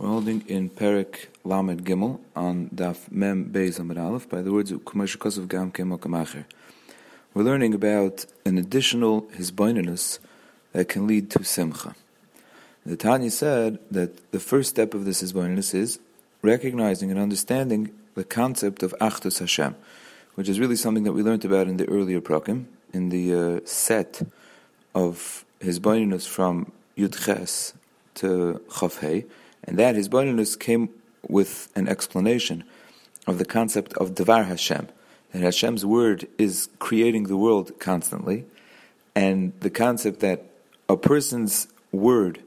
We're holding in Perik Lamed Gimel on Daf Mem Beis Amid Aleph by the words of Kumash Gam Kemo Kamacher. We're learning about an additional hisbaininus that can lead to Simcha. The Tanya said that the first step of this hisbaininus is recognizing and understanding the concept of Achdus Hashem, which is really something that we learned about in the earlier prokim, in the uh, set of hisbaininus from Yud Ches to Chafhei, and that his hisbaininus came with an explanation of the concept of Devar Hashem, that Hashem's word is creating the world constantly, and the concept that a person's word,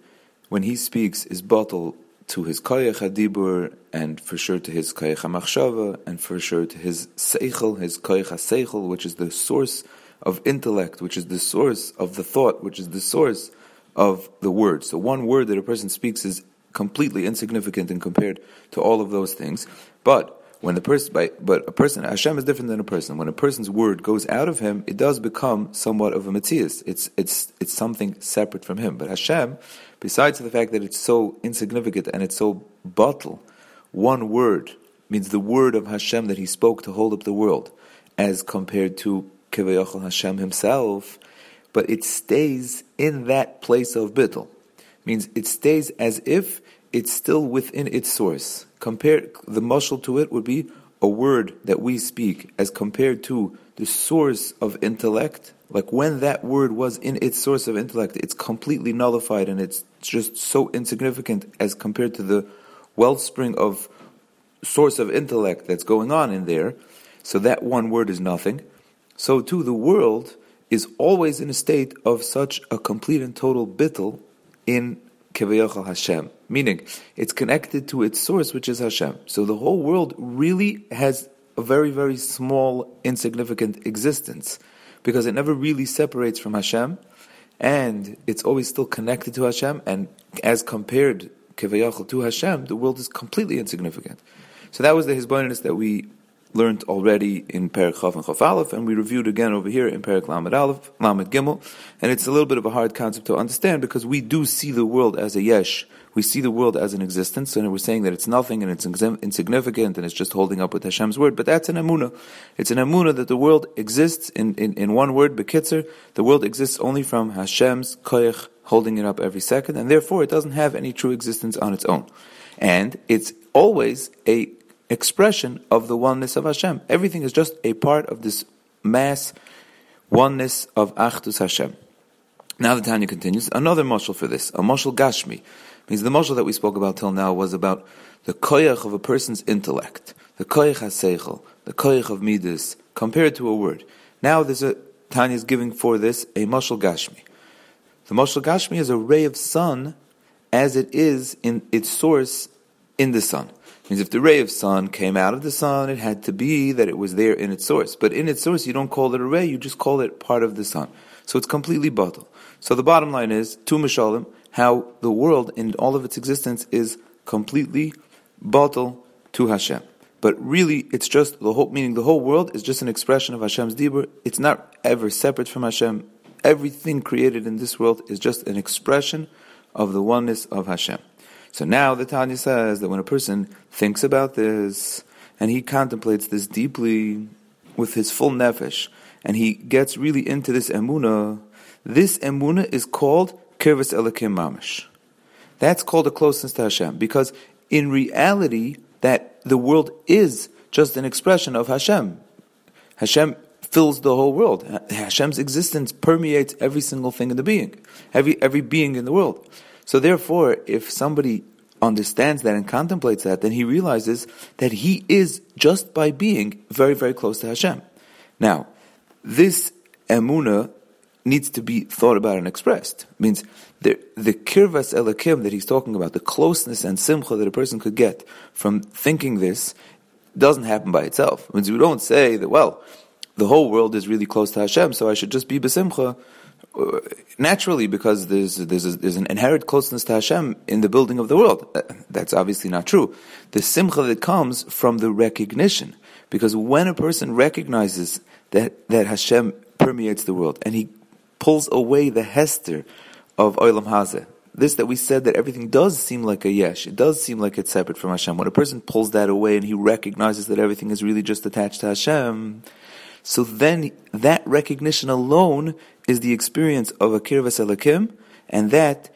when he speaks, is bottled to his koyach hadibur, and for sure to his koyach hamachshava, and for sure to his seichel, his koyach seichel, which is the source of intellect, which is the source of the thought, which is the source of the word. So one word that a person speaks is completely insignificant and compared to all of those things. But when the person, but a person, Hashem is different than a person. When a person's word goes out of him, it does become somewhat of a metzius. It's it's it's something separate from him. But Hashem, besides the fact that it's so insignificant and it's so batel, one word means the word of Hashem that He spoke to hold up the world, as compared to Kivayachal Hashem Himself. But it stays in that place of bittul means it stays as if it's still within its source. Compared, the mashal to it would be a word that we speak as compared to the source of intellect. Like when that word was in its source of intellect, it's completely nullified and it's just so insignificant as compared to the wellspring of source of intellect that's going on in there. So that one word is nothing. So too, the world is always in a state of such a complete and total bittul in Kevayachal Hashem, meaning it's connected to its source, which is Hashem. So the whole world really has a very, very small, insignificant existence because it never really separates from Hashem and it's always still connected to Hashem. And as compared Kevayachal to Hashem, the world is completely insignificant. So that was the hisboneness that we learned already in Perik Chaf and Chaf Aleph, and we reviewed again over here in Perik Lamed Aleph, Lamed Gimel, and it's a little bit of a hard concept to understand because we do see the world as a yesh. We see the world as an existence, and we're saying that it's nothing and it's insignificant and it's just holding up with Hashem's word, but that's an emuna. It's an emuna that the world exists in, in, in one word, bekitzer, the world exists only from Hashem's koyach holding it up every second, and therefore it doesn't have any true existence on its own. And it's always a expression of the oneness of Hashem. Everything is just a part of this mass oneness of Achdus Hashem. Now the Tanya continues, another mashal for this, a mashal Gashmi. Means the mashal that we spoke about till now was about the koyach of a person's intellect, the koyach haseichel, the koyach of midas, compared to a word. Now there's a, Tanya is giving for this a mashal Gashmi. The mashal Gashmi is a ray of sun as it is in its source in the sun means if the ray of sun came out of the sun, it had to be that it was there in its source. But in its source, you don't call it a ray, you just call it part of the sun. So it's completely batel. So the bottom line is, to Mishalim, how the world in all of its existence is completely batel to Hashem. But really, it's just the whole, meaning the whole world is just an expression of Hashem's Dibur. It's not ever separate from Hashem. Everything created in this world is just an expression of the oneness of Hashem. So now the Tanya says that when a person thinks about this and he contemplates this deeply with his full nefesh and he gets really into this emuna, this emuna is called kirvas elakim mamish. That's called a closeness to Hashem because in reality that the world is just an expression of Hashem. Hashem fills the whole world. Hashem's existence permeates every single thing in the being, every every being in the world. So therefore, if somebody understands that and contemplates that, then he realizes that he is just by being very, very close to Hashem. Now, this emuna needs to be thought about and expressed. It means the the kirvas elakim that he's talking about, the closeness and simcha that a person could get from thinking this, doesn't happen by itself. It means we don't say that well, the whole world is really close to Hashem, so I should just be besimcha uh, naturally because there's there's, a, there's an inherent closeness to Hashem in the building of the world. Uh, that's obviously not true. The simcha that comes from the recognition, because when a person recognizes that that Hashem permeates the world and he pulls away the hester of Olam Hazeh, this that we said that everything does seem like a yesh, it does seem like it's separate from Hashem. When a person pulls that away and he recognizes that everything is really just attached to Hashem, so then that recognition alone is the experience of a kirvas elakim, and that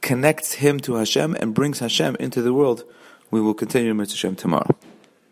connects him to Hashem and brings Hashem into the world. We will continue Mitzvah Hashem tomorrow.